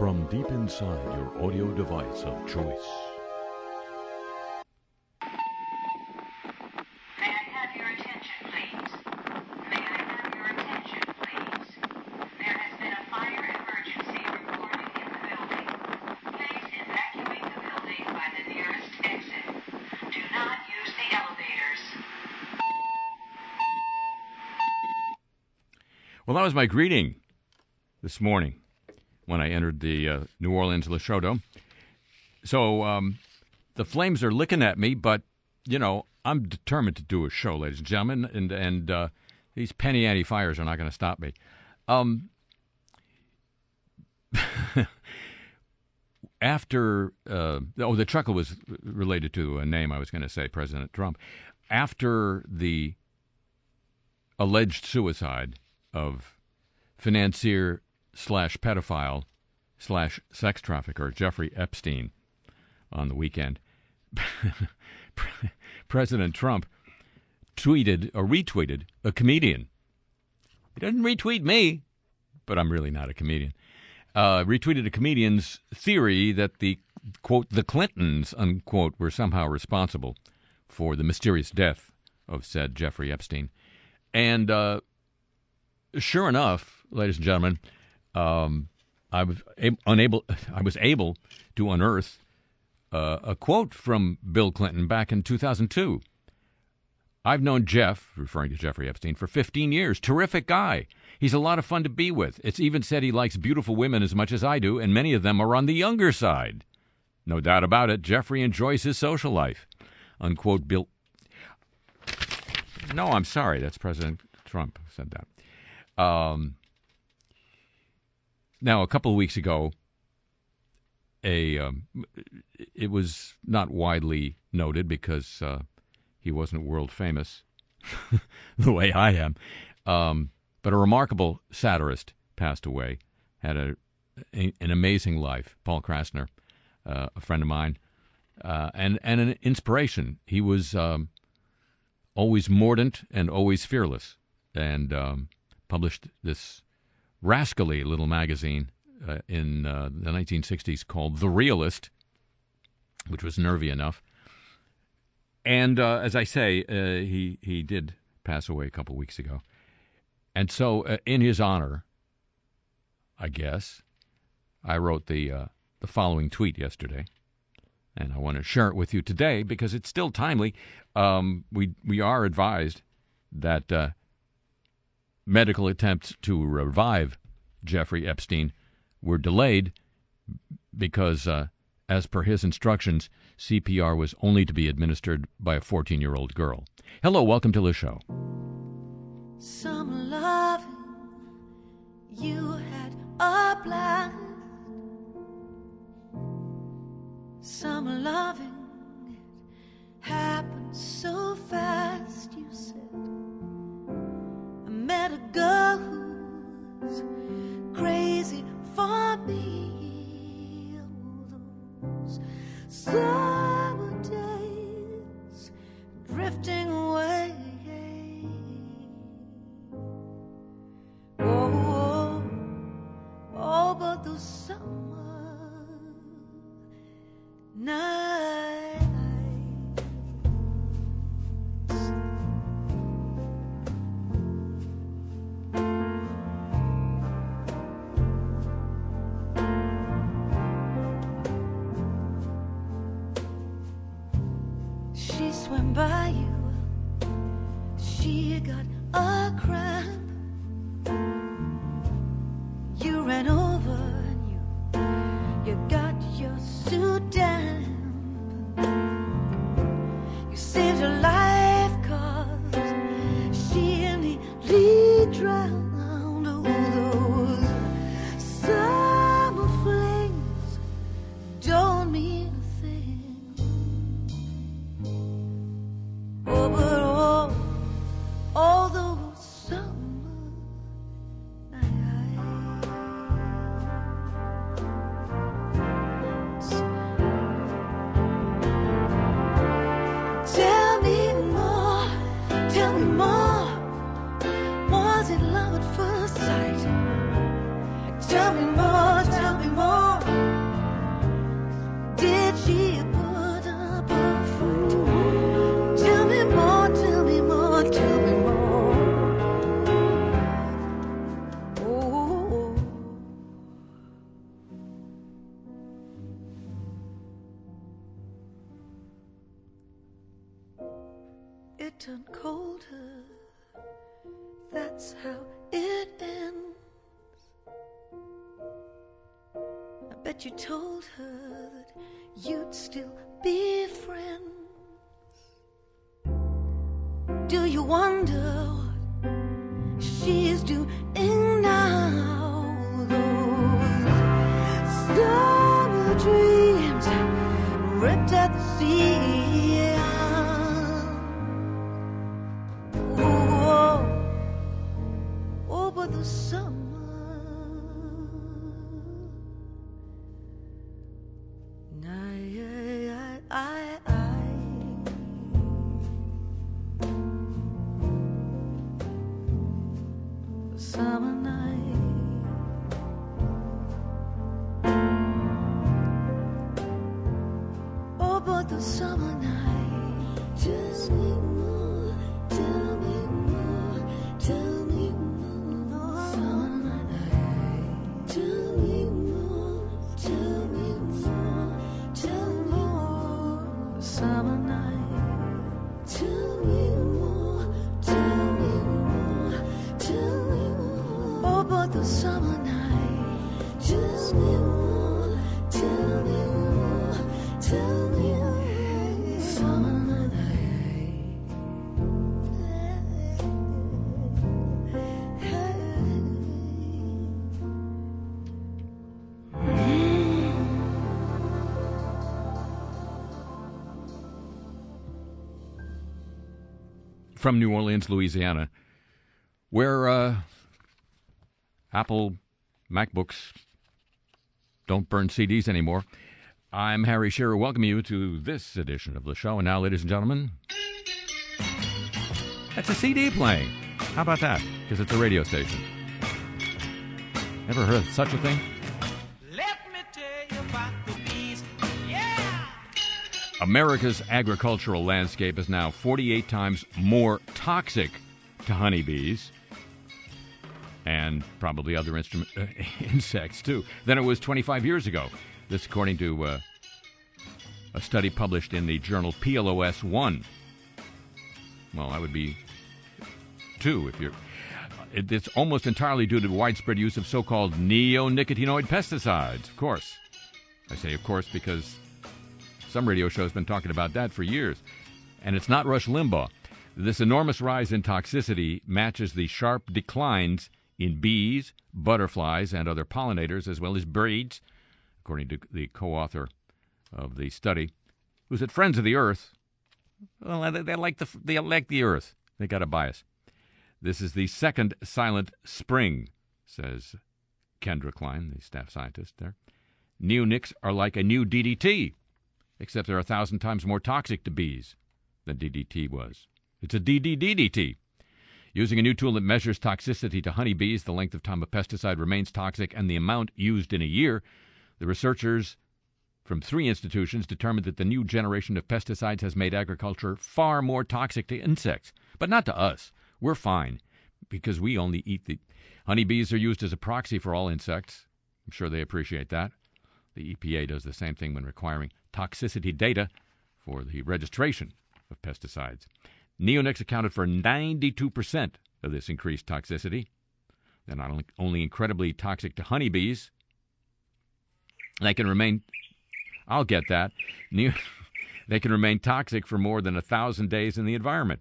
from deep inside your audio device of choice. May I have your attention, please? May I have your attention, please? There has been a fire emergency in the building. Please evacuate the building by the nearest exit. Do not use the elevators. Well, that was my greeting this morning when I entered the uh, New Orleans Le Chateau. So um, the flames are licking at me, but you know I'm determined to do a show, ladies and gentlemen, and and uh, these penny ante fires are not going to stop me. Um, after uh, oh, the chuckle was related to a name I was going to say, President Trump. After the alleged suicide of financier slash pedophile slash sex trafficker Jeffrey Epstein on the weekend, President Trump tweeted or retweeted a comedian. He doesn't retweet me, but I'm really not a comedian. Uh, retweeted a comedian's theory that the quote the Clintons unquote were somehow responsible for the mysterious death of said Jeffrey Epstein, and uh, sure enough, ladies and gentlemen, um, I was ab- unable. I was able to unearth uh, a quote from Bill Clinton back in 2002. I've known Jeff, referring to Jeffrey Epstein, for 15 years. Terrific guy. He's a lot of fun to be with. It's even said he likes beautiful women as much as I do, and many of them are on the younger side. No doubt about it, Jeffrey enjoys his social life. Unquote, Bill. No, I'm sorry. That's President Trump said that. Um, now, a couple of weeks ago, a um, it was not widely noted because uh, he wasn't world famous the way I am. Um, but a remarkable satirist passed away, had a, a an amazing life. Paul Krassner, uh, a friend of mine, uh, and and an inspiration. He was um, always mordant and always fearless, and um, published this rascally little magazine uh, in uh, the 1960s called The Realist, which was nervy enough. And uh, as I say, uh, he he did pass away a couple weeks ago, and so uh, in his honor, I guess, I wrote the uh, the following tweet yesterday, and I want to share it with you today because it's still timely. Um, we we are advised that medical attempts to revive Jeffrey Epstein were delayed because, uh, as per his instructions, CPR was only to be administered by a 14 year old girl. Hello, welcome to the show. Some loving you had a blast. Some loving it happened so fast. You said met a girl who's crazy for me. Those summer days drifting away. I bet you told her that you'd still be friends. Do you wonder from New Orleans, Louisiana, where uh, Apple MacBooks don't burn CDs anymore. I'm Harry Shearer, welcoming you to this edition of the show. And now, ladies and gentlemen, that's a CD playing. How about that? Because it's a radio station. Ever heard of such a thing? America's agricultural landscape is now 48 times more toxic to honeybees and probably other uh, insects too than it was 25 years ago. This, according to uh, a study published in the journal PLOS One. Well, that would be two if you're. It, it's almost entirely due to widespread use of so-called neonicotinoid pesticides. Of course, I say of course because some radio shows been talking about that for years. And it's not Rush Limbaugh. This enormous rise in toxicity matches the sharp declines in bees, butterflies, and other pollinators, as well as birds, according to the co author of the study, who's at Friends of the Earth. Well, they, they, like the, they like the Earth. They got a bias. This is the second silent spring, says Kendra Klein, the staff scientist there. Neonics are like a new DDT except they're a thousand times more toxic to bees than DDT was. It's a DDDDT. Using a new tool that measures toxicity to honeybees, the length of time a pesticide remains toxic, and the amount used in a year, the researchers from three institutions determined that the new generation of pesticides has made agriculture far more toxic to insects, but not to us. We're fine because we only eat the honeybees are used as a proxy for all insects. I'm sure they appreciate that. The EPA does the same thing when requiring toxicity data for the registration of pesticides. Neonics accounted for 92% of this increased toxicity. They're not only, incredibly toxic to honeybees, they can remain, I'll get that, they can remain toxic for more than a thousand days in the environment.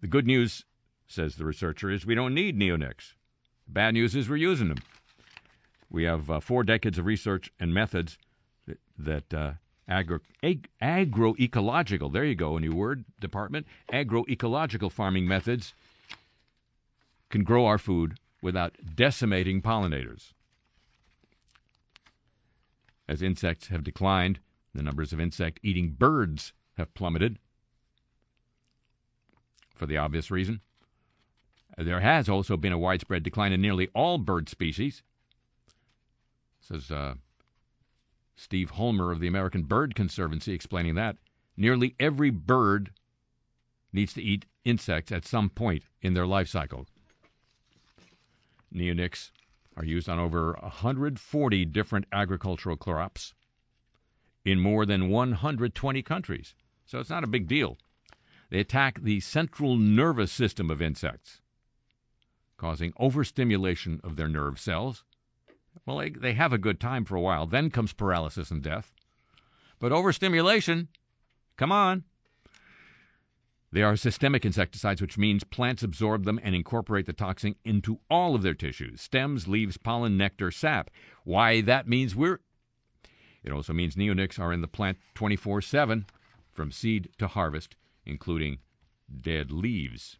The good news, says the researcher, is we don't need neonics. The bad news is we're using them. We have uh, four decades of research and methods that, that uh, agro, ag, agroecological, there you go, a new word, department, agroecological farming methods can grow our food without decimating pollinators. As insects have declined, the numbers of insect eating birds have plummeted. For the obvious reason, there has also been a widespread decline in nearly all bird species. Says uh, Steve Holmer of the American Bird Conservancy explaining that. Nearly every bird needs to eat insects at some point in their life cycle. Neonics are used on over 140 different agricultural crops in more than 120 countries. So it's not a big deal. They attack the central nervous system of insects, causing overstimulation of their nerve cells. Well, they, they have a good time for a while. Then comes paralysis and death. But overstimulation, come on. They are systemic insecticides, which means plants absorb them and incorporate the toxin into all of their tissues stems, leaves, pollen, nectar, sap. Why that means we're. It also means neonics are in the plant 24 7 from seed to harvest, including dead leaves.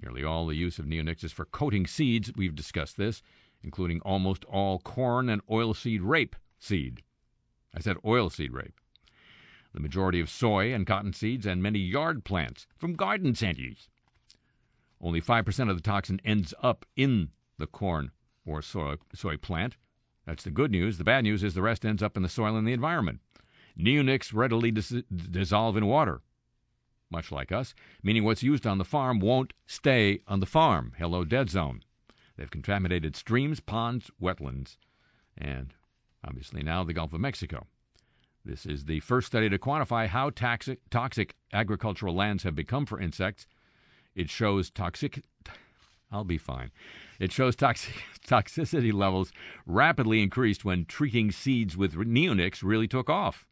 Nearly all the use of neonics is for coating seeds. We've discussed this, including almost all corn and oilseed rape seed. I said oilseed rape the majority of soy and cotton seeds, and many yard plants from garden centers. Only 5% of the toxin ends up in the corn or soy, soy plant. That's the good news. The bad news is the rest ends up in the soil and the environment. Neonics readily dis- dissolve in water, much like us, meaning what's used on the farm won't stay on the farm. Hello, dead zone. They've contaminated streams, ponds, wetlands, and obviously now the Gulf of Mexico. This is the first study to quantify how toxic, toxic agricultural lands have become for insects. It shows toxic. I'll be fine. It shows toxic, toxicity levels rapidly increased when treating seeds with neonics really took off.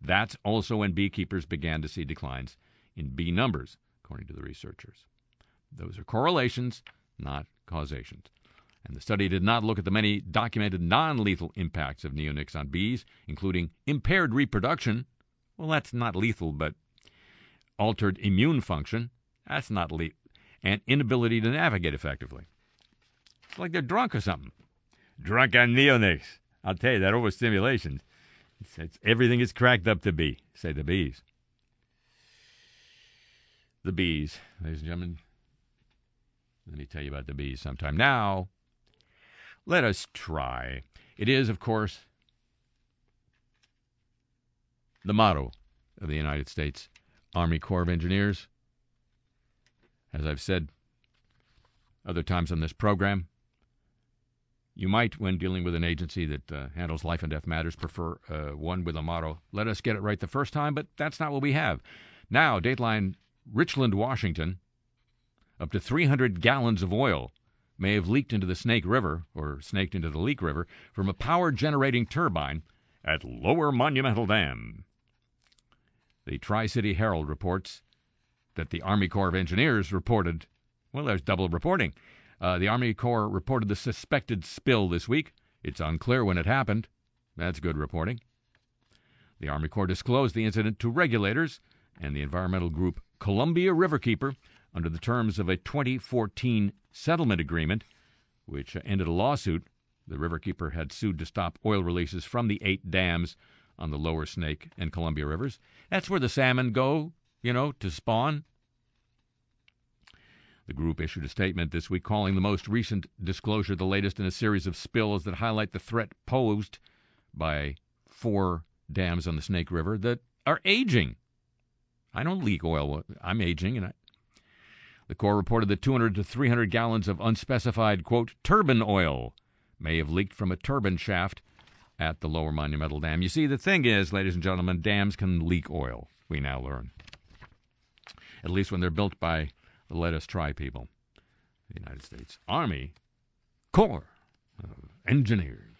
That's also when beekeepers began to see declines in bee numbers, according to the researchers. Those are correlations, not causations. And the study did not look at the many documented non lethal impacts of neonics on bees, including impaired reproduction. Well, that's not lethal, but altered immune function. That's not lethal. And inability to navigate effectively. It's like they're drunk or something. Drunk on neonics. I'll tell you, that overstimulation. It's, it's, everything is cracked up to be, say the bees. The bees, ladies and gentlemen. Let me tell you about the bees sometime. Now, let us try. It is, of course, the motto of the United States Army Corps of Engineers. As I've said other times on this program, you might, when dealing with an agency that uh, handles life and death matters, prefer uh, one with a motto, let us get it right the first time, but that's not what we have. Now, Dateline Richland, Washington, up to 300 gallons of oil may have leaked into the Snake River, or snaked into the Leak River, from a power generating turbine at Lower Monumental Dam. The Tri City Herald reports that the Army Corps of Engineers reported, well, there's double reporting. Uh, the Army Corps reported the suspected spill this week. It's unclear when it happened. That's good reporting. The Army Corps disclosed the incident to regulators and the environmental group Columbia Riverkeeper under the terms of a 2014 settlement agreement, which ended a lawsuit. The Riverkeeper had sued to stop oil releases from the eight dams on the lower Snake and Columbia rivers. That's where the salmon go, you know, to spawn. The group issued a statement this week calling the most recent disclosure the latest in a series of spills that highlight the threat posed by four dams on the Snake River that are aging. I don't leak oil. I'm aging, and I, the Corps reported that 200 to 300 gallons of unspecified, quote, turbine oil may have leaked from a turbine shaft at the Lower Monumental Dam. You see, the thing is, ladies and gentlemen, dams can leak oil, we now learn. At least when they're built by the Let Us Try people, the United States Army Corps of Engineers.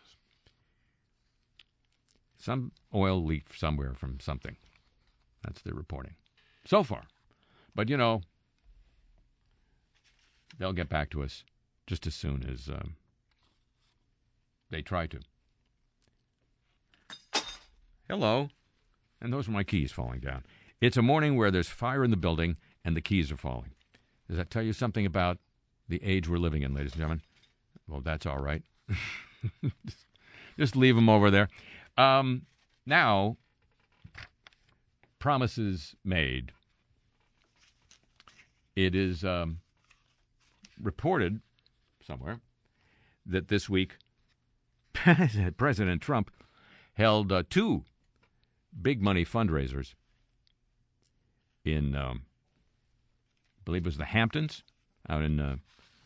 Some oil leaked somewhere from something. That's the reporting so far. But you know, they'll get back to us just as soon as um, they try to. Hello. And those are my keys falling down. It's a morning where there's fire in the building and the keys are falling. Does that tell you something about the age we're living in, ladies and gentlemen? Well, that's all right. just, just leave them over there. Um, now, promises made. It is um, reported somewhere that this week President Trump held uh, two big money fundraisers in, um, I believe it was the Hamptons out in uh,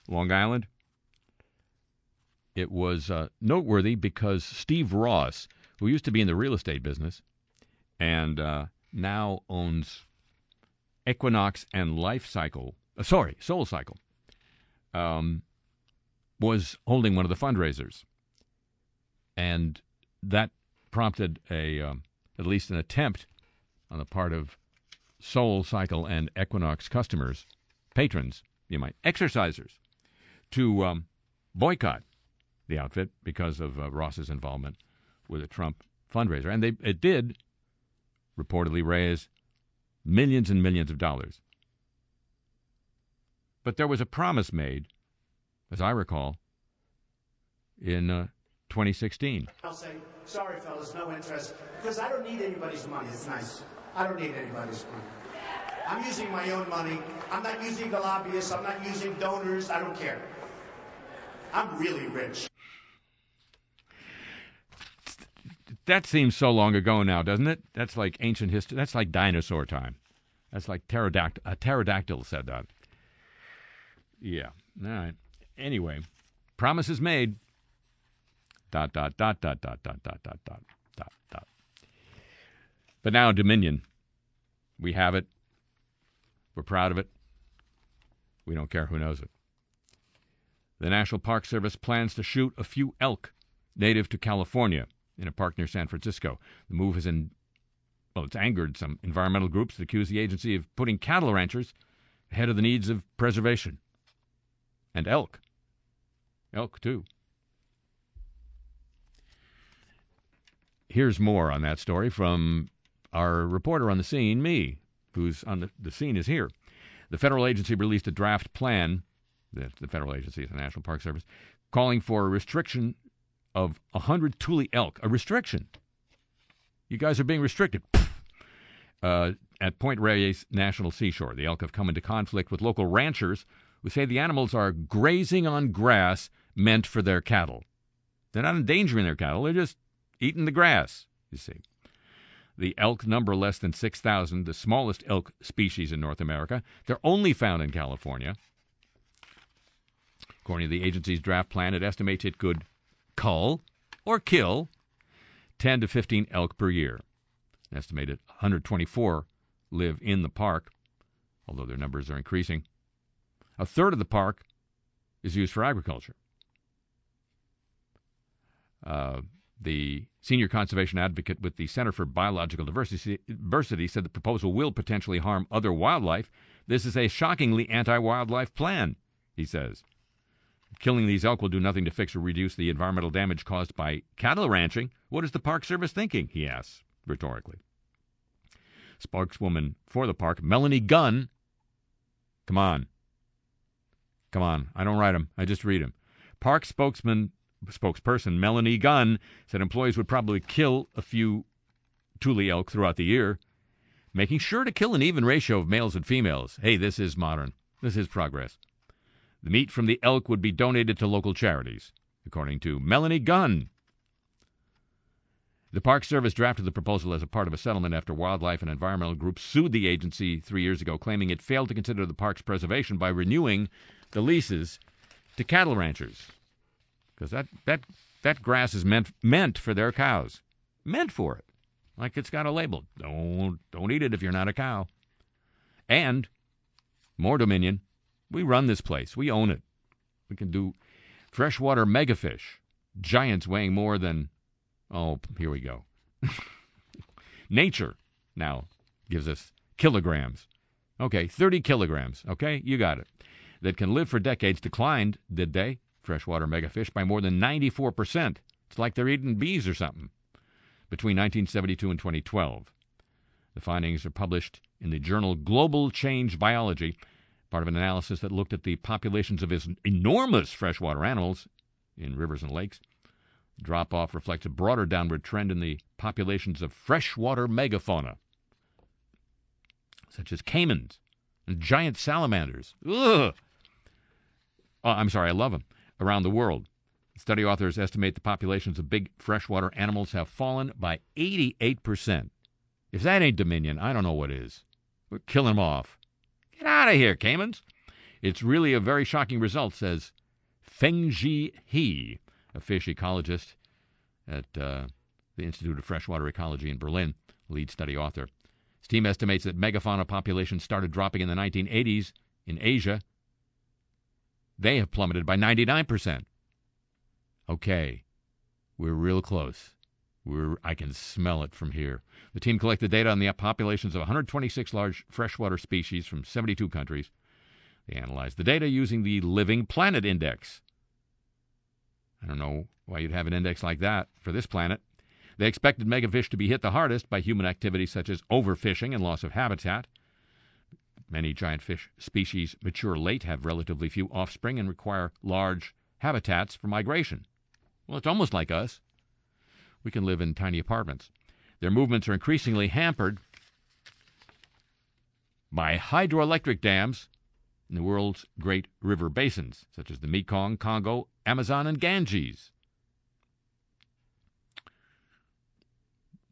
Long Island. It was uh, noteworthy because Steve Ross, who used to be in the real estate business and uh, now owns Equinox and Life Cycle, uh, sorry, Soul Cycle, um, was holding one of the fundraisers, and that prompted a um, at least an attempt on the part of Soul Cycle and Equinox customers, patrons, you might, exercisers, to um, boycott the outfit because of uh, Ross's involvement with a Trump fundraiser, and they it did reportedly raise millions and millions of dollars. But there was a promise made, as I recall, in uh, 2016. I'll say, sorry, fellas, no interest, because I don't need anybody's money. It's nice. I don't need anybody's money. I'm using my own money. I'm not using the lobbyists. I'm not using donors. I don't care. I'm really rich. That seems so long ago now, doesn't it? That's like ancient history. That's like dinosaur time. That's like pterodactyl. A pterodactyl said that. Yeah. All right. Anyway, promises made. Dot dot dot dot dot dot dot dot dot dot dot. But now Dominion. We have it. We're proud of it. We don't care who knows it. The National Park Service plans to shoot a few elk native to California in a park near San Francisco. The move has in, well, it's angered some environmental groups that accuse the agency of putting cattle ranchers ahead of the needs of preservation. And elk. Elk, too. Here's more on that story from our reporter on the scene, me, who's on the, the scene is here. The federal agency released a draft plan, the, the federal agency the National Park Service, calling for a restriction of 100 Tule elk. A restriction. You guys are being restricted. Uh, at Point Reyes National Seashore, the elk have come into conflict with local ranchers who say the animals are grazing on grass meant for their cattle. They're not endangering their cattle, they're just eating the grass, you see. The elk number less than 6,000, the smallest elk species in North America. They're only found in California. According to the agency's draft plan, it estimates it could cull or kill 10 to 15 elk per year. An estimated 124 live in the park, although their numbers are increasing. A third of the park is used for agriculture. Uh, the senior conservation advocate with the Center for Biological Diversity, said the proposal will potentially harm other wildlife. This is a shockingly anti wildlife plan, he says. Killing these elk will do nothing to fix or reduce the environmental damage caused by cattle ranching. What is the Park Service thinking? He asks rhetorically. Spokeswoman for the park, Melanie Gunn. Come on. Come on. I don't write them, I just read them. Park spokesman spokesperson Melanie Gunn said employees would probably kill a few Tule elk throughout the year, making sure to kill an even ratio of males and females. Hey, this is modern. This is progress. The meat from the elk would be donated to local charities, according to Melanie Gunn. The Park Service drafted the proposal as a part of a settlement after wildlife and environmental groups sued the agency three years ago, claiming it failed to consider the park's preservation by renewing the leases to cattle ranchers. Because that, that, that grass is meant, meant for their cows. Meant for it. Like it's got a label. Don't, don't eat it if you're not a cow. And more dominion. We run this place. We own it. We can do freshwater megafish, giants weighing more than, oh, here we go. Nature now gives us kilograms. Okay, 30 kilograms. Okay, you got it. That can live for decades declined, did they? Freshwater megafish by more than 94%. It's like they're eating bees or something. Between 1972 and 2012. The findings are published in the journal Global Change Biology part of an analysis that looked at the populations of his enormous freshwater animals in rivers and lakes. Drop off reflects a broader downward trend in the populations of freshwater megafauna, such as caimans and giant salamanders. Ugh! Oh, I'm sorry, I love them. Around the world. Study authors estimate the populations of big freshwater animals have fallen by 88%. If that ain't dominion, I don't know what is. We're killing them off. Get out of here, caimans. It's really a very shocking result, says Fengzhi He, a fish ecologist at uh, the Institute of Freshwater Ecology in Berlin, lead study author. His team estimates that megafauna populations started dropping in the 1980s in Asia. They have plummeted by 99%. Okay, we're real close. We're, I can smell it from here. The team collected data on the populations of 126 large freshwater species from 72 countries. They analyzed the data using the Living Planet Index. I don't know why you'd have an index like that for this planet. They expected megafish to be hit the hardest by human activities such as overfishing and loss of habitat. Many giant fish species mature late, have relatively few offspring, and require large habitats for migration. Well, it's almost like us. We can live in tiny apartments. Their movements are increasingly hampered by hydroelectric dams in the world's great river basins, such as the Mekong, Congo, Amazon, and Ganges.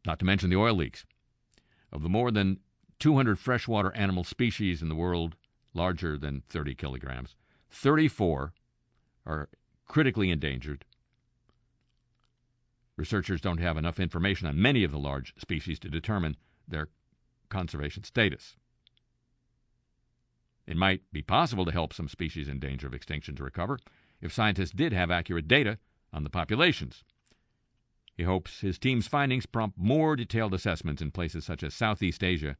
Not to mention the oil leaks. Of the more than 200 freshwater animal species in the world larger than 30 kilograms, 34 are critically endangered. Researchers don't have enough information on many of the large species to determine their conservation status. It might be possible to help some species in danger of extinction to recover if scientists did have accurate data on the populations. He hopes his team's findings prompt more detailed assessments in places such as Southeast Asia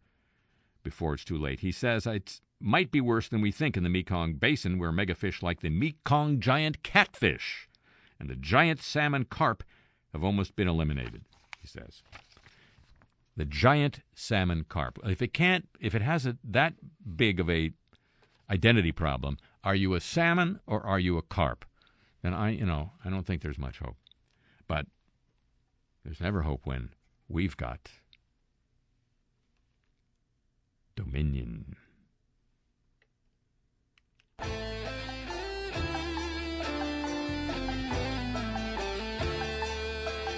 before it's too late. He says it might be worse than we think in the Mekong Basin, where megafish like the Mekong giant catfish and the giant salmon carp have almost been eliminated, he says. The giant salmon carp. If it can't, if it has a, that big of a identity problem, are you a salmon or are you a carp? Then I, you know, I don't think there's much hope. But there's never hope when we've got dominion.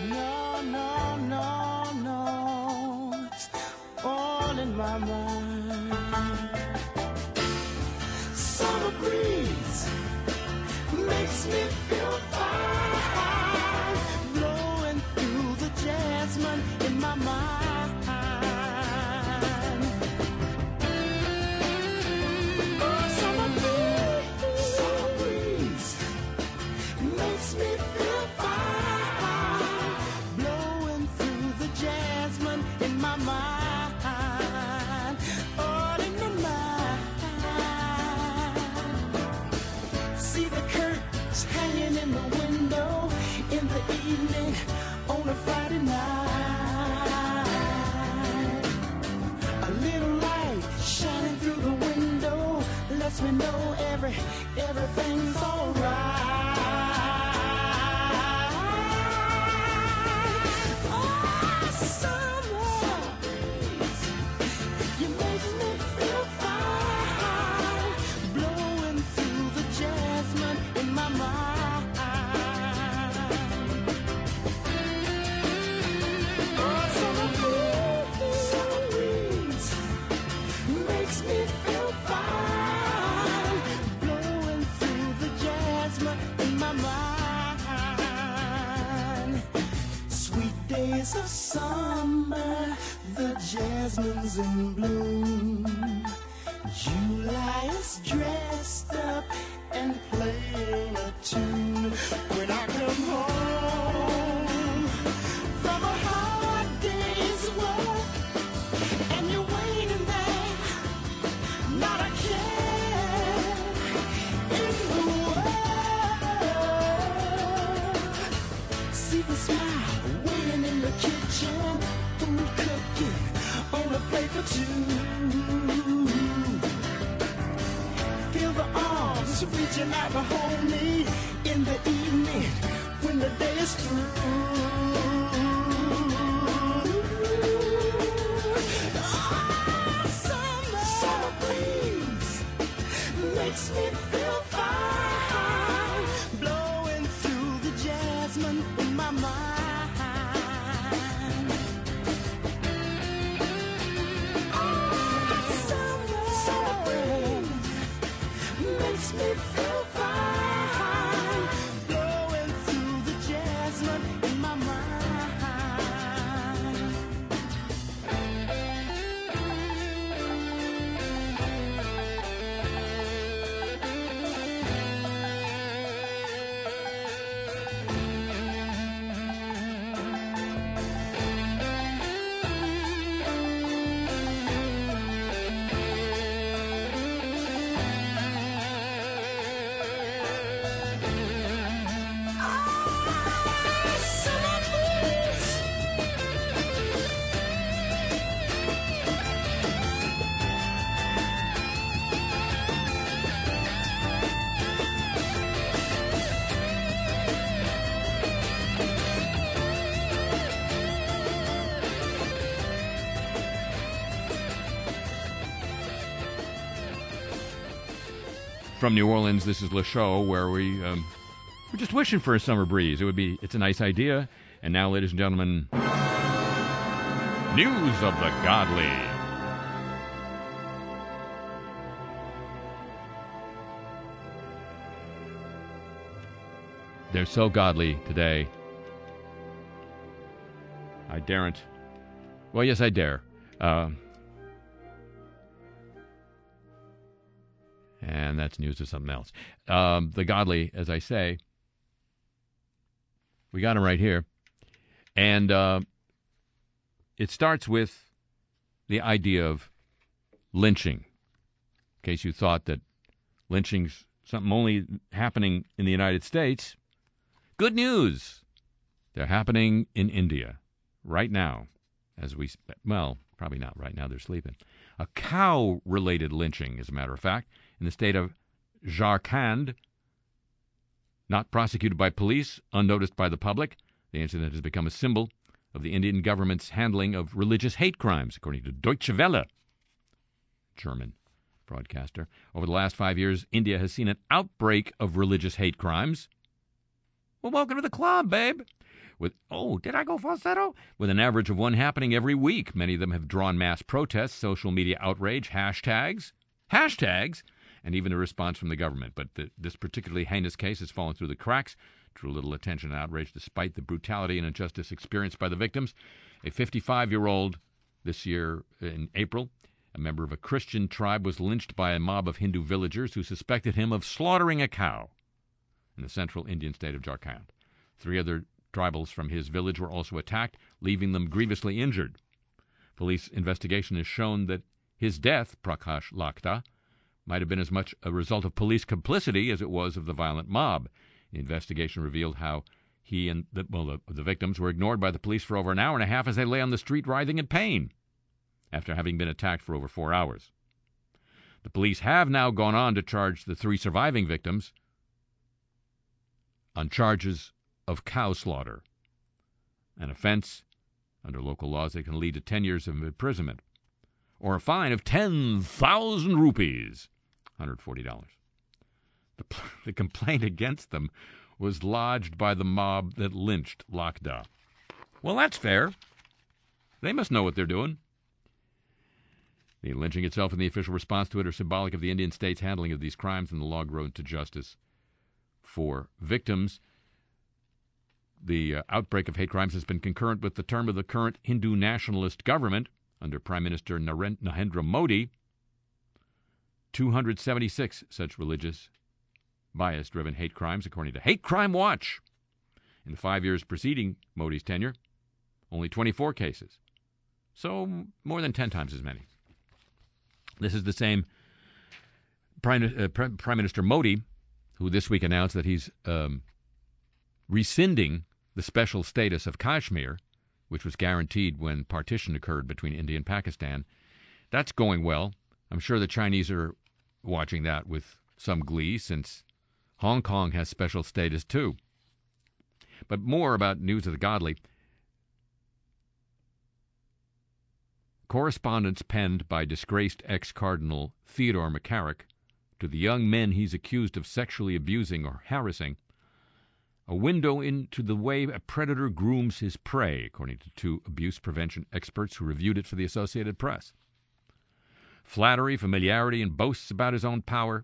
No, no, no, no. All in my mind. Me know every everything's alright. Days of summer, the jasmine's in bloom. July is dressed up and playing for two. Feel the arms reaching out to hold me in the evening when the day is through. From New Orleans, this is Le Show, where we um, we're just wishing for a summer breeze. It would be it's a nice idea. And now, ladies and gentlemen, news of the godly. They're so godly today. I daren't. Well, yes, I dare. Uh, and that's news of something else. Um, the godly, as I say, we got him right here. And uh, it starts with the idea of lynching. In case you thought that lynching's something only happening in the United States, good news. They're happening in India right now, as we, well, probably not right now, they're sleeping. A cow related lynching, as a matter of fact, in the state of Jharkhand, not prosecuted by police, unnoticed by the public. The incident has become a symbol of the Indian government's handling of religious hate crimes, according to Deutsche Welle, German broadcaster. Over the last five years, India has seen an outbreak of religious hate crimes. Well, welcome to the club, babe. With oh, did I go falsetto? With an average of one happening every week. Many of them have drawn mass protests, social media outrage, hashtags, hashtags, and even a response from the government. But the, this particularly heinous case has fallen through the cracks, drew little attention and outrage despite the brutality and injustice experienced by the victims. A 55 year old this year in April, a member of a Christian tribe, was lynched by a mob of Hindu villagers who suspected him of slaughtering a cow in the central Indian state of Jharkhand. Three other tribals from his village were also attacked, leaving them grievously injured. Police investigation has shown that his death, Prakash Lakra, might have been as much a result of police complicity as it was of the violent mob. The investigation revealed how he and the, well, the, the victims were ignored by the police for over an hour and a half as they lay on the street writhing in pain after having been attacked for over four hours. The police have now gone on to charge the three surviving victims on charges of cow slaughter, an offense under local laws that can lead to 10 years of imprisonment or a fine of 10,000 rupees, $140. The, the complaint against them was lodged by the mob that lynched Lakra. Well, that's fair. They must know what they're doing. The lynching itself and the official response to it are symbolic of the Indian state's handling of these crimes and the log road to justice for victims. The uh, outbreak of hate crimes has been concurrent with the term of the current Hindu nationalist government under Prime Minister Narendra Modi. 276 such religious bias driven hate crimes, according to Hate Crime Watch. In the five years preceding Modi's tenure, only 24 cases. So more than 10 times as many. This is the same Prime, uh, Prime Minister Modi, who this week announced that he's um, rescinding the special status of Kashmir, which was guaranteed when partition occurred between India and Pakistan. That's going well. I'm sure the Chinese are watching that with some glee since Hong Kong has special status too. But more about news of the godly. Correspondence penned by disgraced ex Cardinal Theodore McCarrick to the young men he's accused of sexually abusing or harassing. A window into the way a predator grooms his prey, according to two abuse prevention experts who reviewed it for the Associated Press. Flattery, familiarity, and boasts about his own power.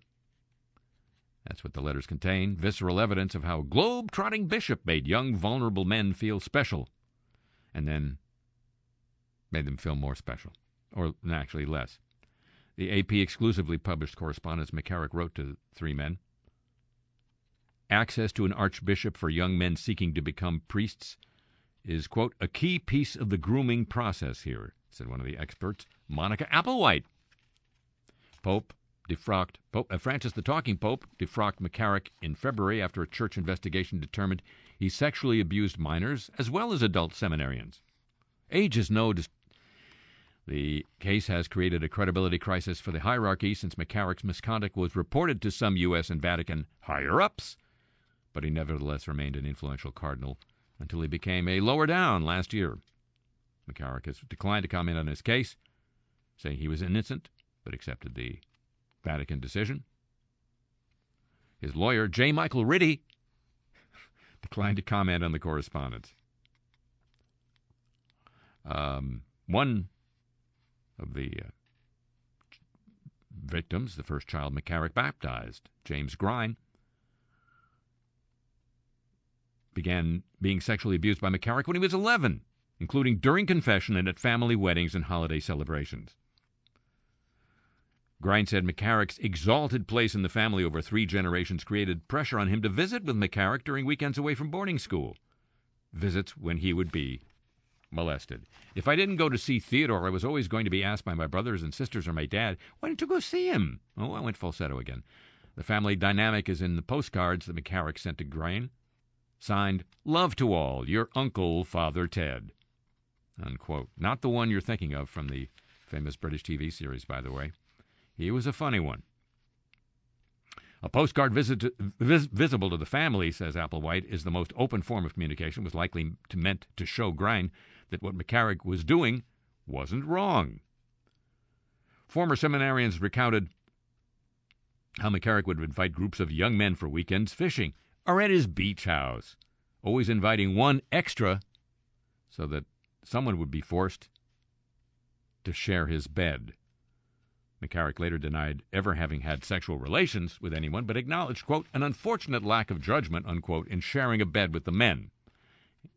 That's what the letters contain. Visceral evidence of how a globe trotting bishop made young, vulnerable men feel special, and then made them feel more special, or actually less. The AP exclusively published correspondence McCarrick wrote to three men. Access to an archbishop for young men seeking to become priests is, quote, a key piece of the grooming process here, said one of the experts, Monica Applewhite. Pope defrocked Pope uh, Francis the Talking Pope defrocked McCarrick in February after a church investigation determined he sexually abused minors as well as adult seminarians. Age is no dis- the case has created a credibility crisis for the hierarchy since McCarrick's misconduct was reported to some U.S. and Vatican higher ups, but he nevertheless remained an influential cardinal until he became a lower down last year. McCarrick has declined to comment on his case, saying he was innocent, but accepted the Vatican decision. His lawyer, J. Michael Ritty, declined to comment on the correspondence. Um, one of the uh, victims, the first child McCarrick baptized, James Grein, began being sexually abused by McCarrick when he was 11, including during confession and at family weddings and holiday celebrations. Grein said McCarrick's exalted place in the family over three generations created pressure on him to visit with McCarrick during weekends away from boarding school. Visits when he would be molested. If I didn't go to see Theodore, I was always going to be asked by my brothers and sisters or my dad, Why didn't you go see him? Oh, I went falsetto again. The family dynamic is in the postcards that McCarrick sent to Grein. Signed, Love to all, your uncle, Father Ted. Unquote. Not the one you're thinking of from the famous British TV series, by the way. He was a funny one. A postcard visit to, vis, visible to the family, says Applewhite, is the most open form of communication, was likely to meant to show Grein that what McCarrick was doing wasn't wrong. Former seminarians recounted how McCarrick would invite groups of young men for weekends fishing or at his beach house, always inviting one extra so that someone would be forced to share his bed. McCarrick later denied ever having had sexual relations with anyone, but acknowledged, quote, an unfortunate lack of judgment, unquote, in sharing a bed with the men,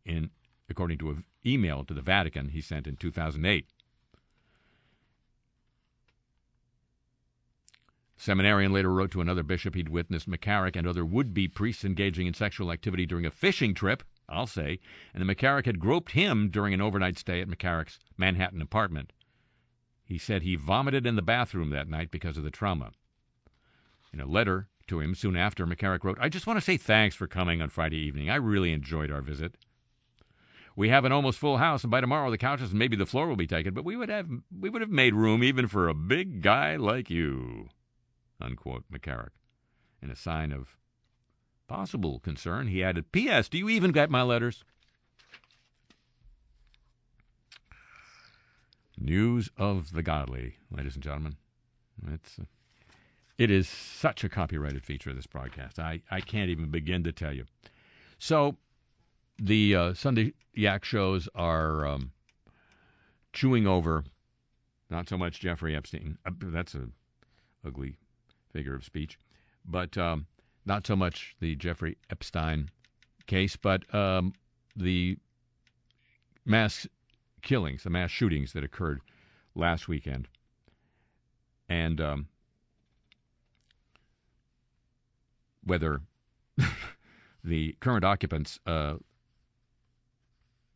in, according to an email to the Vatican he sent in 2008. Seminarian later wrote to another bishop he'd witnessed McCarrick and other would-be priests engaging in sexual activity during a fishing trip, I'll say, and that McCarrick had groped him during an overnight stay at McCarrick's Manhattan apartment. He said he vomited in the bathroom that night because of the trauma. In a letter to him soon after, McCarrick wrote, I just want to say thanks for coming on Friday evening. I really enjoyed our visit. We have an almost full house, and by tomorrow the couches and maybe the floor will be taken, but we would have we would have made room even for a big guy like you. Unquote, McCarrick. In a sign of possible concern, he added, P.S. Do you even get my letters? News of the godly, ladies and gentlemen. It's, uh, it is such a copyrighted feature of this broadcast. I, I can't even begin to tell you. So, the uh, Sunday Yak shows are um, chewing over not so much Jeffrey Epstein. Uh, that's an ugly figure of speech, but um, not so much the Jeffrey Epstein case, but um, the mass killings, the mass shootings that occurred last weekend. And um, whether the current occupants' uh,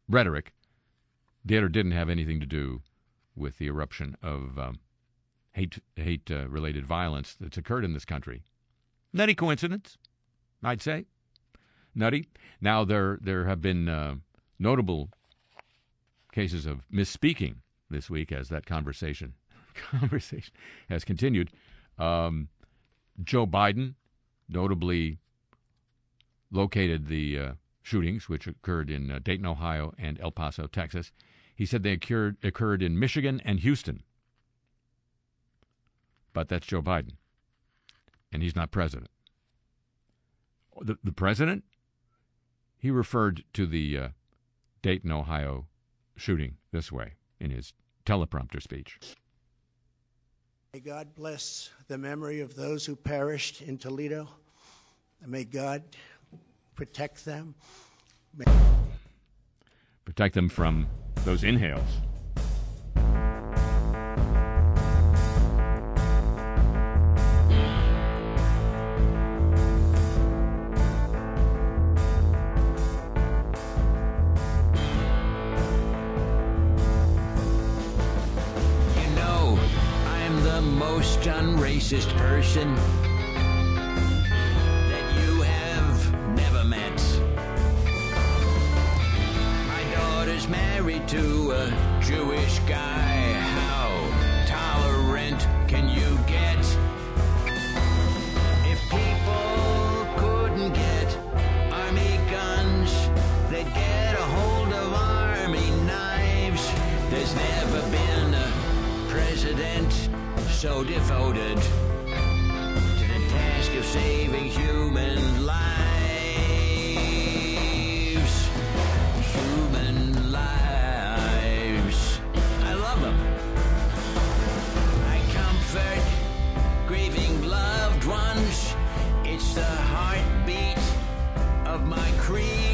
rhetoric did or didn't have anything to do with the eruption of um, hate hate uh, related violence that's occurred in this country. Nutty coincidence, I'd say. Nutty. Now there there have been uh, notable cases of misspeaking this week as that conversation conversation has continued. Um, Joe Biden notably located the uh, shootings, which occurred in uh, Dayton, Ohio, and El Paso, Texas. He said they occurred, occurred in Michigan and Houston. But that's Joe Biden, and he's not president. The, the president, he referred to the uh, Dayton, Ohio shooting this way in his teleprompter speech. May God bless the memory of those who perished in Toledo. And may God protect them. May- Protect them from those inhales. Unracist person that you have never met. My daughter's married to a Jewish guy. How tolerant can you get? If people couldn't get army guns, they'd get a hold of army knives. There's never been a president so devoted to saving human lives. Human lives. I love them. I comfort grieving loved ones. It's the heartbeat of my creed.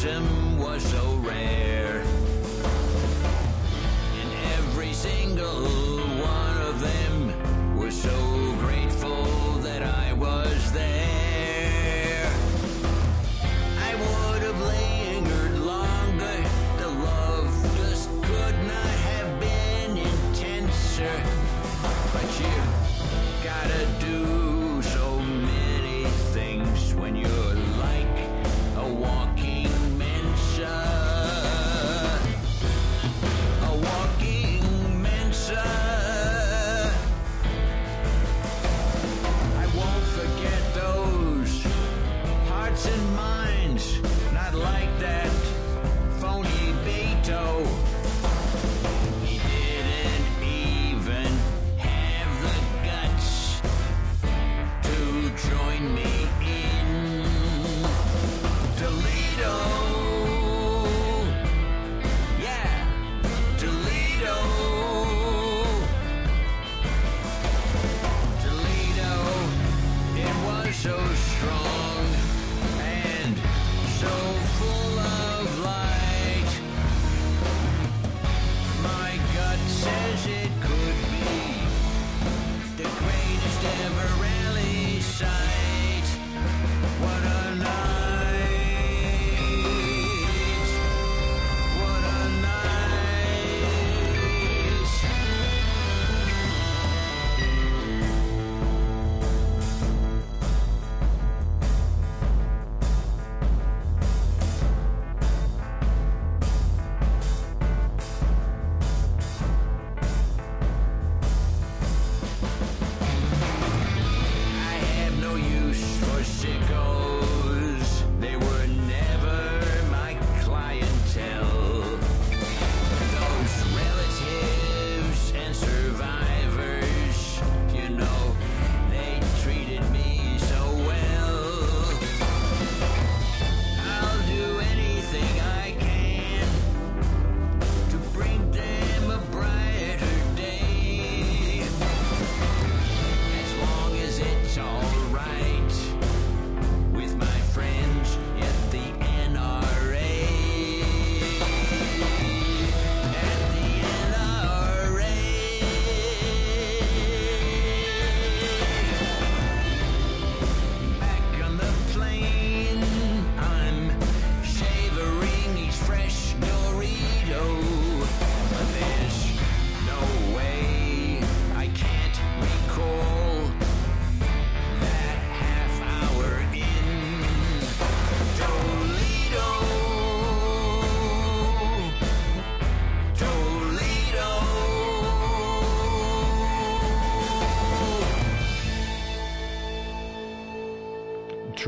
Jim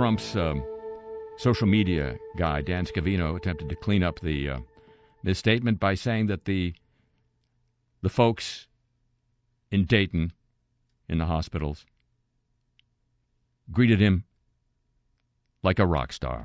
Trump's uh, social media guy, Dan Scavino, attempted to clean up the uh, misstatement by saying that the the folks in Dayton, in the hospitals, greeted him like a rock star.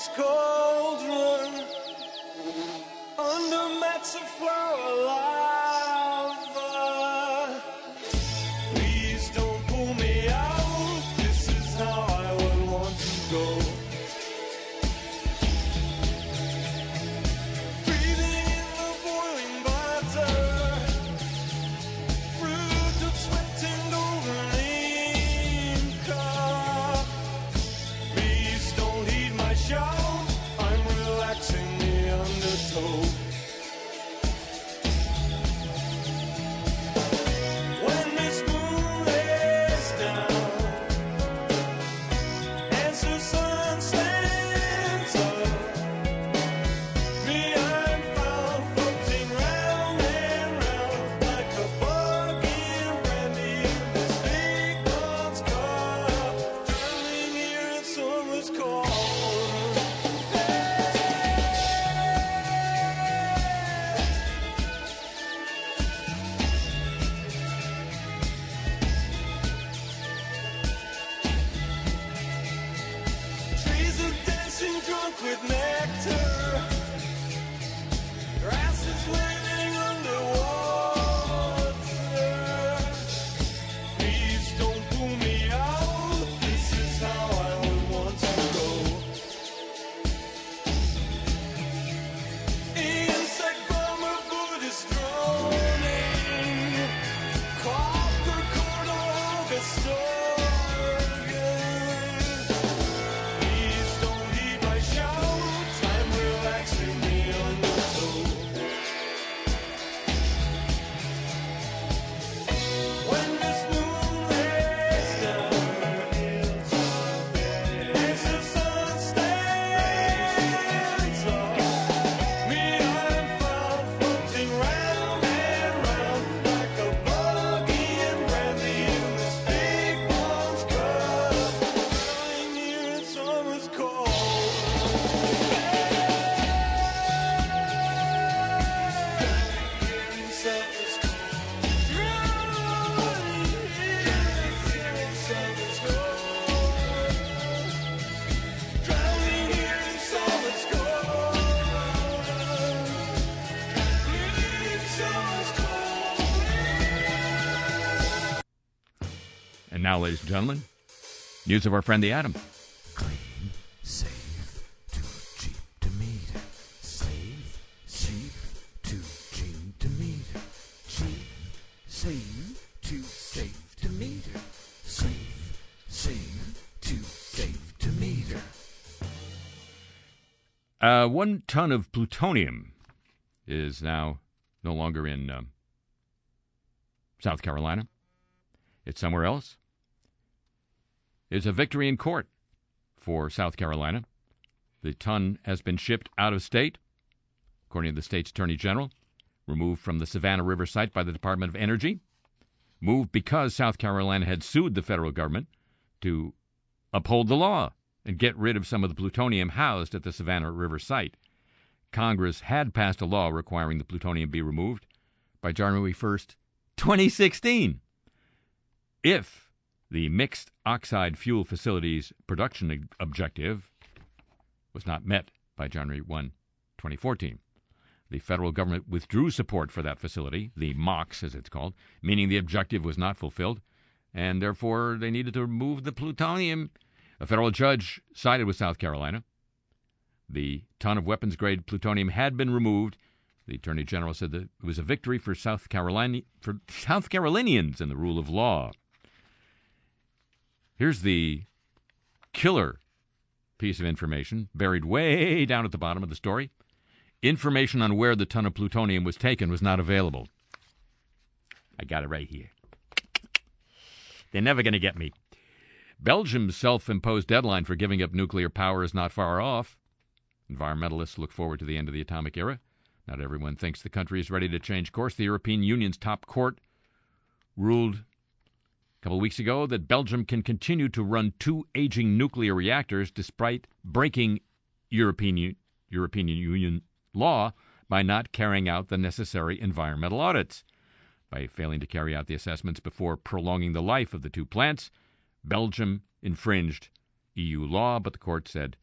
Summer's cauldron with nectar. Now, ladies and gentlemen, news of our friend the Atom. Clean, safe, too cheap to meter. Safe, safe, too cheap to meter. Cheap, safe, too safe to safe, too safe to meter. Uh, one ton of plutonium is now no longer in um, South Carolina. It's somewhere else. It's a victory in court for South Carolina. The ton has been shipped out of state, according to the state's attorney general, removed from the Savannah River site by the Department of Energy, moved because South Carolina had sued the federal government to uphold the law and get rid of some of the plutonium housed at the Savannah River site. Congress had passed a law requiring the plutonium be removed by January 1st, 2016. If the mixed oxide fuel facility's production objective was not met by January 1, 2014. The federal government withdrew support for that facility, the MOX as it's called, meaning the objective was not fulfilled, and therefore they needed to remove the plutonium. A federal judge sided with South Carolina. The ton of weapons grade plutonium had been removed. The Attorney General said that it was a victory for South Carolina for South Carolinians and the rule of law. Here's the killer piece of information buried way down at the bottom of the story. Information on where the ton of plutonium was taken was not available. I got it right here. They're never going to get me. Belgium's self imposed deadline for giving up nuclear power is not far off. Environmentalists look forward to the end of the atomic era. Not everyone thinks the country is ready to change course. The European Union's top court ruled a couple weeks ago that Belgium can continue to run two aging nuclear reactors despite breaking European, European Union law by not carrying out the necessary environmental audits. By failing to carry out the assessments before prolonging the life of the two plants, Belgium infringed EU law, but the court said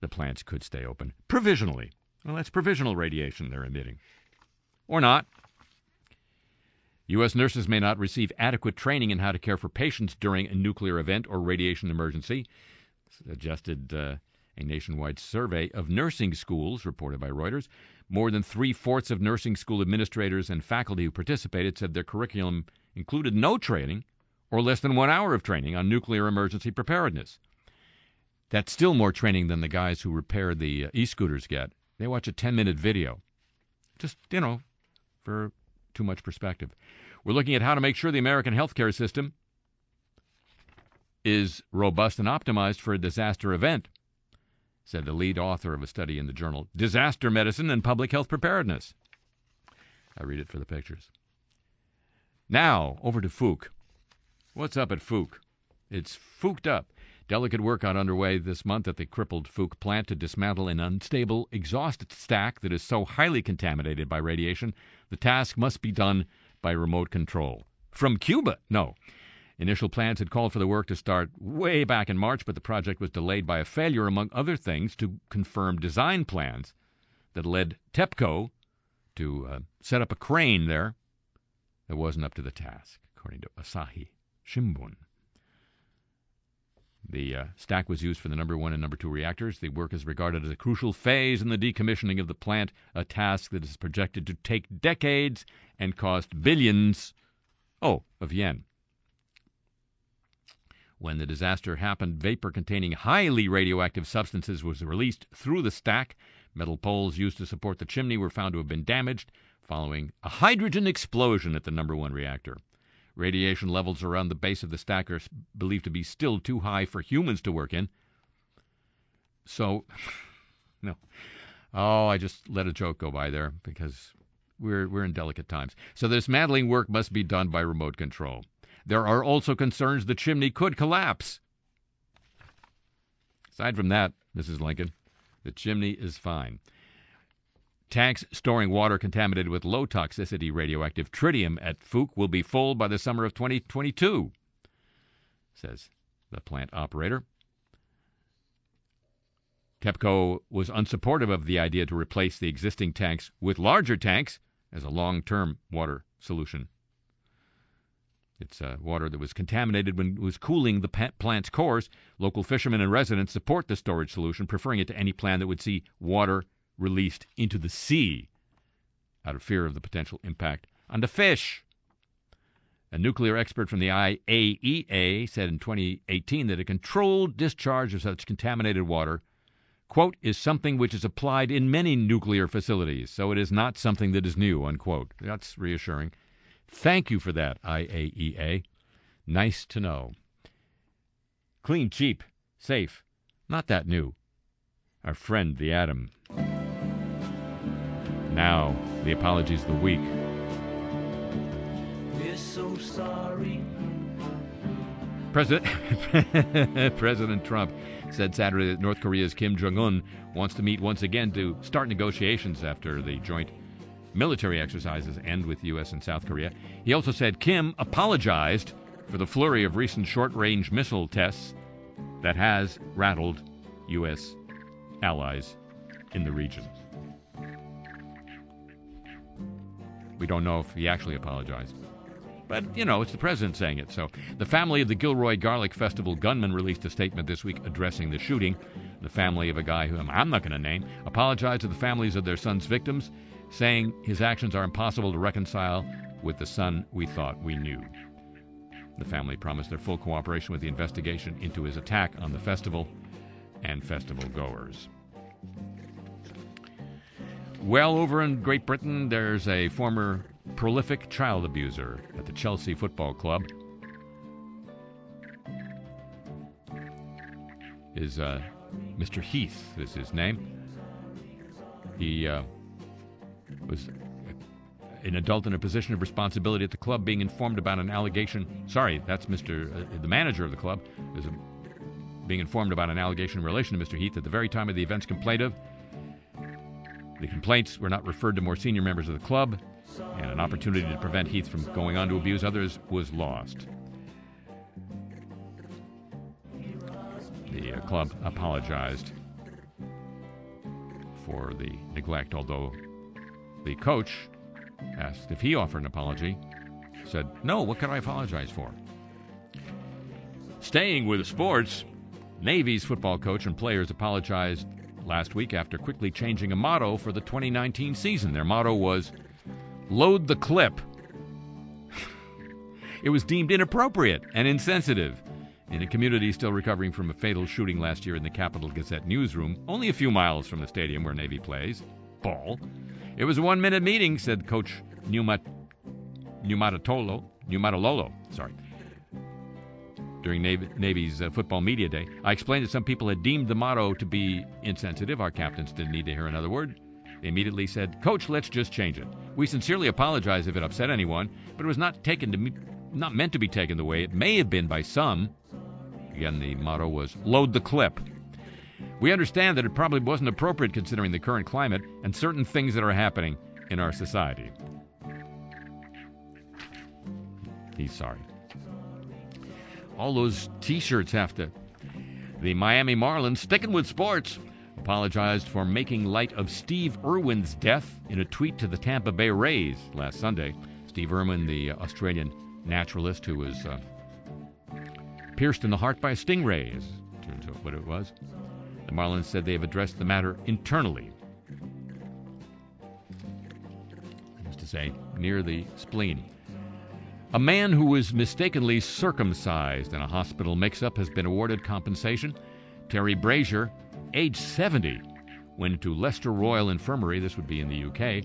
the plants could stay open provisionally. Well, that's provisional radiation they're emitting. Or not. U.S. nurses may not receive adequate training in how to care for patients during a nuclear event or radiation emergency, suggested uh, a nationwide survey of nursing schools reported by Reuters. More than three fourths of nursing school administrators and faculty who participated said their curriculum included no training or less than one hour of training on nuclear emergency preparedness. That's still more training than the guys who repair the uh, e scooters get. They watch a 10 minute video. Just, you know, for too much perspective. We're looking at how to make sure the American healthcare system is robust and optimized for a disaster event, said the lead author of a study in the journal Disaster Medicine and Public Health Preparedness. I read it for the pictures. Now, over to Fook. What's up at Fook? It's fooked up. Delicate work got underway this month at the crippled Fook plant to dismantle an unstable exhaust stack that is so highly contaminated by radiation, the task must be done by remote control. From Cuba? No. Initial plans had called for the work to start way back in March, but the project was delayed by a failure, among other things, to confirm design plans that led TEPCO to uh, set up a crane there that wasn't up to the task, according to Asahi Shimbun. The uh, stack was used for the number one and number two reactors. The work is regarded as a crucial phase in the decommissioning of the plant, a task that is projected to take decades and cost billions, oh, of yen. When the disaster happened, vapor containing highly radioactive substances was released through the stack. Metal poles used to support the chimney were found to have been damaged following a hydrogen explosion at the number one reactor. Radiation levels around the base of the stack are believed to be still too high for humans to work in. So, no. Oh, I just let a joke go by there because we're, we're in delicate times. So, this dismantling work must be done by remote control. There are also concerns the chimney could collapse. Aside from that, Mrs. Lincoln, the chimney is fine. Tanks storing water contaminated with low toxicity radioactive tritium at Fook will be full by the summer of 2022, says the plant operator. TEPCO was unsupportive of the idea to replace the existing tanks with larger tanks as a long term water solution. It's uh, water that was contaminated when it was cooling the plant's cores. Local fishermen and residents support the storage solution, preferring it to any plan that would see water released into the sea out of fear of the potential impact on the fish. A nuclear expert from the IAEA said in 2018 that a controlled discharge of such contaminated water, quote, is something which is applied in many nuclear facilities, so it is not something that is new, unquote. That's reassuring. Thank you for that, IAEA. Nice to know. Clean, cheap, safe, not that new. Our friend, the atom. Now, the apologies of the week. We're so sorry. President President Trump said Saturday that North Korea's Kim Jong Un wants to meet once again to start negotiations after the joint military exercises end with U.S. and South Korea. He also said Kim apologized for the flurry of recent short range missile tests that has rattled U.S. allies in the region. We don't know if he actually apologized. But, you know, it's the president saying it. So, the family of the Gilroy Garlic Festival gunman released a statement this week addressing the shooting. The family of a guy whom I'm not going to name apologized to the families of their son's victims, saying his actions are impossible to reconcile with the son we thought we knew. The family promised their full cooperation with the investigation into his attack on the festival and festival goers. Well, over in Great Britain, there's a former prolific child abuser at the Chelsea Football Club. Is uh, Mr. Heath is his name. He uh, was an adult in a position of responsibility at the club, being informed about an allegation. Sorry, that's Mr. Uh, the manager of the club is being informed about an allegation in relation to Mr. Heath at the very time of the events complained of. The complaints were not referred to more senior members of the club, and an opportunity to prevent Heath from going on to abuse others was lost. The uh, club apologized for the neglect, although the coach asked if he offered an apology. Said, No, what can I apologize for? Staying with sports, Navy's football coach and players apologized last week after quickly changing a motto for the 2019 season. Their motto was Load the Clip. it was deemed inappropriate and insensitive in a community still recovering from a fatal shooting last year in the Capital Gazette newsroom, only a few miles from the stadium where Navy plays. Ball. It was a one minute meeting, said Coach Pneumat- Pneumatatolo, Pneumatololo, sorry. During Navy, Navy's uh, football media day, I explained that some people had deemed the motto to be insensitive. Our captains didn't need to hear another word. They immediately said, "Coach, let's just change it." We sincerely apologize if it upset anyone, but it was not taken to me, not meant to be taken the way it may have been by some. Again, the motto was "Load the clip." We understand that it probably wasn't appropriate considering the current climate and certain things that are happening in our society. He's sorry. All those t shirts have to. The Miami Marlins, sticking with sports, apologized for making light of Steve Irwin's death in a tweet to the Tampa Bay Rays last Sunday. Steve Irwin, the Australian naturalist who was uh, pierced in the heart by a stingray, is turns out what it was. The Marlins said they have addressed the matter internally. That is to say, near the spleen. A man who was mistakenly circumcised in a hospital mix up has been awarded compensation. Terry Brazier, age 70, went to Leicester Royal Infirmary, this would be in the UK,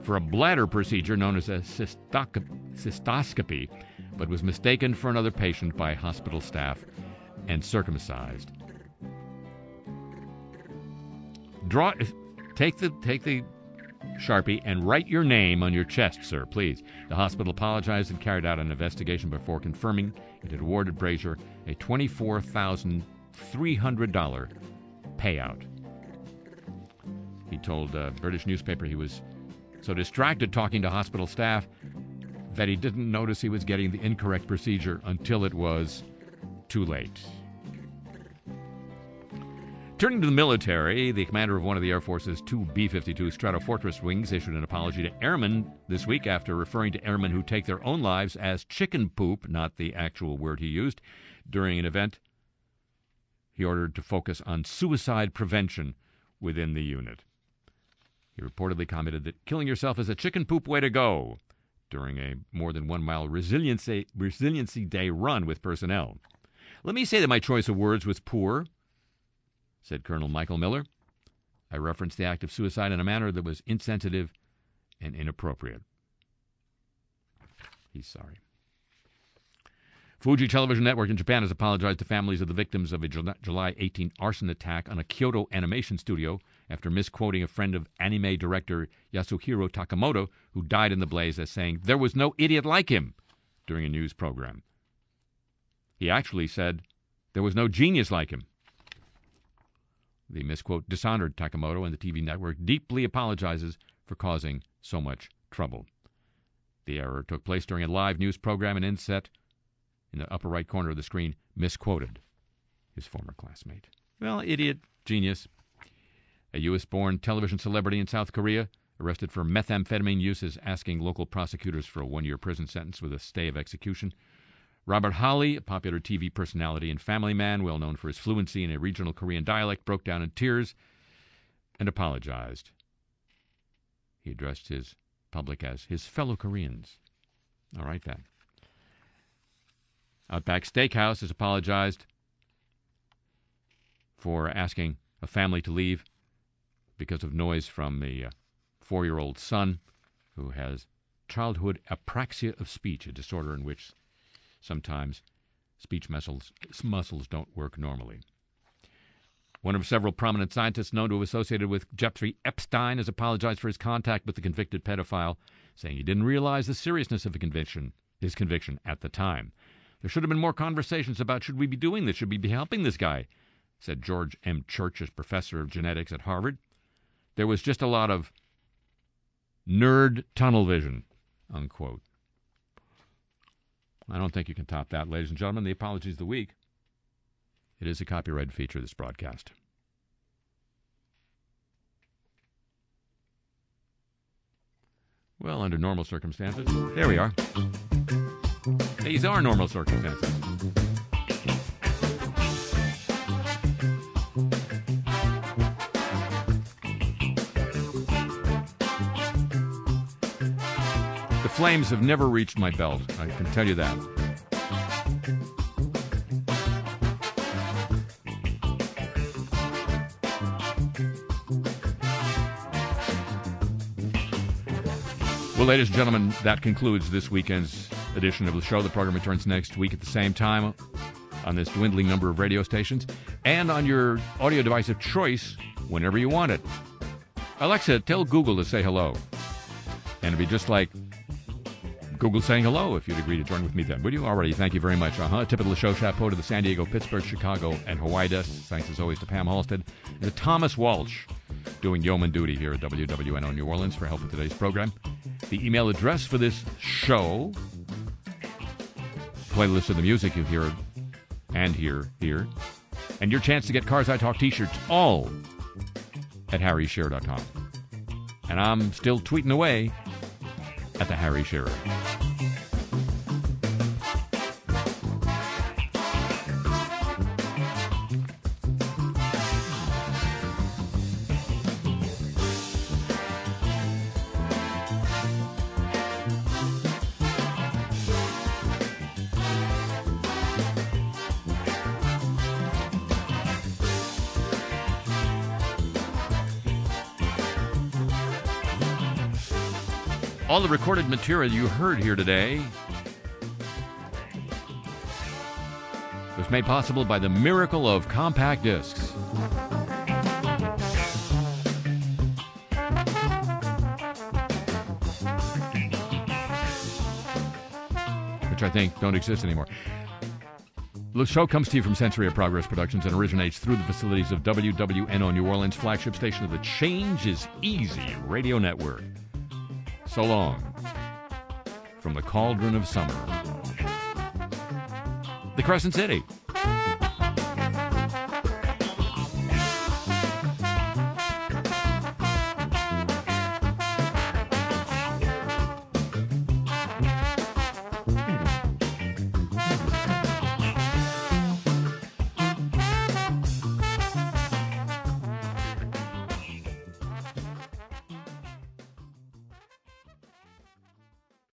for a bladder procedure known as a cystoscopy, but was mistaken for another patient by hospital staff and circumcised. Draw, take the take the Sharpie and write your name on your chest, sir, please. The hospital apologized and carried out an investigation before confirming it had awarded Brazier a $24,300 payout. He told a British newspaper he was so distracted talking to hospital staff that he didn't notice he was getting the incorrect procedure until it was too late. Turning to the military, the commander of one of the Air Force's two B 52 Stratofortress wings issued an apology to airmen this week after referring to airmen who take their own lives as chicken poop, not the actual word he used, during an event he ordered to focus on suicide prevention within the unit. He reportedly commented that killing yourself is a chicken poop way to go during a more than one mile resiliency, resiliency day run with personnel. Let me say that my choice of words was poor said Colonel Michael Miller. I referenced the act of suicide in a manner that was insensitive and inappropriate. He's sorry. Fuji Television Network in Japan has apologized to families of the victims of a July 18 arson attack on a Kyoto animation studio after misquoting a friend of anime director Yasuhiro Takamoto, who died in the blaze, as saying, There was no idiot like him during a news program. He actually said, There was no genius like him. The misquote dishonored Takamoto and the TV network deeply apologizes for causing so much trouble. The error took place during a live news program and inset in the upper right corner of the screen misquoted his former classmate. Well, idiot, genius. A U.S. born television celebrity in South Korea arrested for methamphetamine use is asking local prosecutors for a one year prison sentence with a stay of execution. Robert Holly, a popular TV personality and family man, well known for his fluency in a regional Korean dialect, broke down in tears and apologized. He addressed his public as his fellow Koreans. All right, then. Outback Steakhouse has apologized for asking a family to leave because of noise from the uh, four year old son who has childhood apraxia of speech, a disorder in which sometimes speech muscles, muscles don't work normally. One of several prominent scientists known to have associated with Jeffrey Epstein has apologized for his contact with the convicted pedophile, saying he didn't realize the seriousness of the conviction, his conviction at the time. There should have been more conversations about should we be doing this, should we be helping this guy, said George M. Church as professor of genetics at Harvard. There was just a lot of nerd tunnel vision, unquote. I don't think you can top that, ladies and gentlemen. The apologies of the week. It is a copyrighted feature of this broadcast. Well, under normal circumstances, there we are. These are normal circumstances. Flames have never reached my belt. I can tell you that. Well, ladies and gentlemen, that concludes this weekend's edition of the show. The program returns next week at the same time on this dwindling number of radio stations and on your audio device of choice whenever you want it. Alexa, tell Google to say hello. And it'd be just like Google saying hello if you'd agree to join with me then. Would you? Already, thank you very much. Uh-huh. Tip of the show chapeau to the San Diego, Pittsburgh, Chicago, and Hawaii desks. Thanks as always to Pam Halstead and to Thomas Walsh doing yeoman duty here at WWNO New Orleans for help with today's program. The email address for this show, playlist of the music you hear and hear here, and your chance to get Cars I Talk t-shirts all at harryshearer.com. And I'm still tweeting away at the Harry Shearer. All the recorded material you heard here today was made possible by the miracle of compact discs. Which I think don't exist anymore. The show comes to you from Century of Progress Productions and originates through the facilities of WWNO New Orleans, flagship station of the Change is Easy radio network. So long from the cauldron of summer. The Crescent City.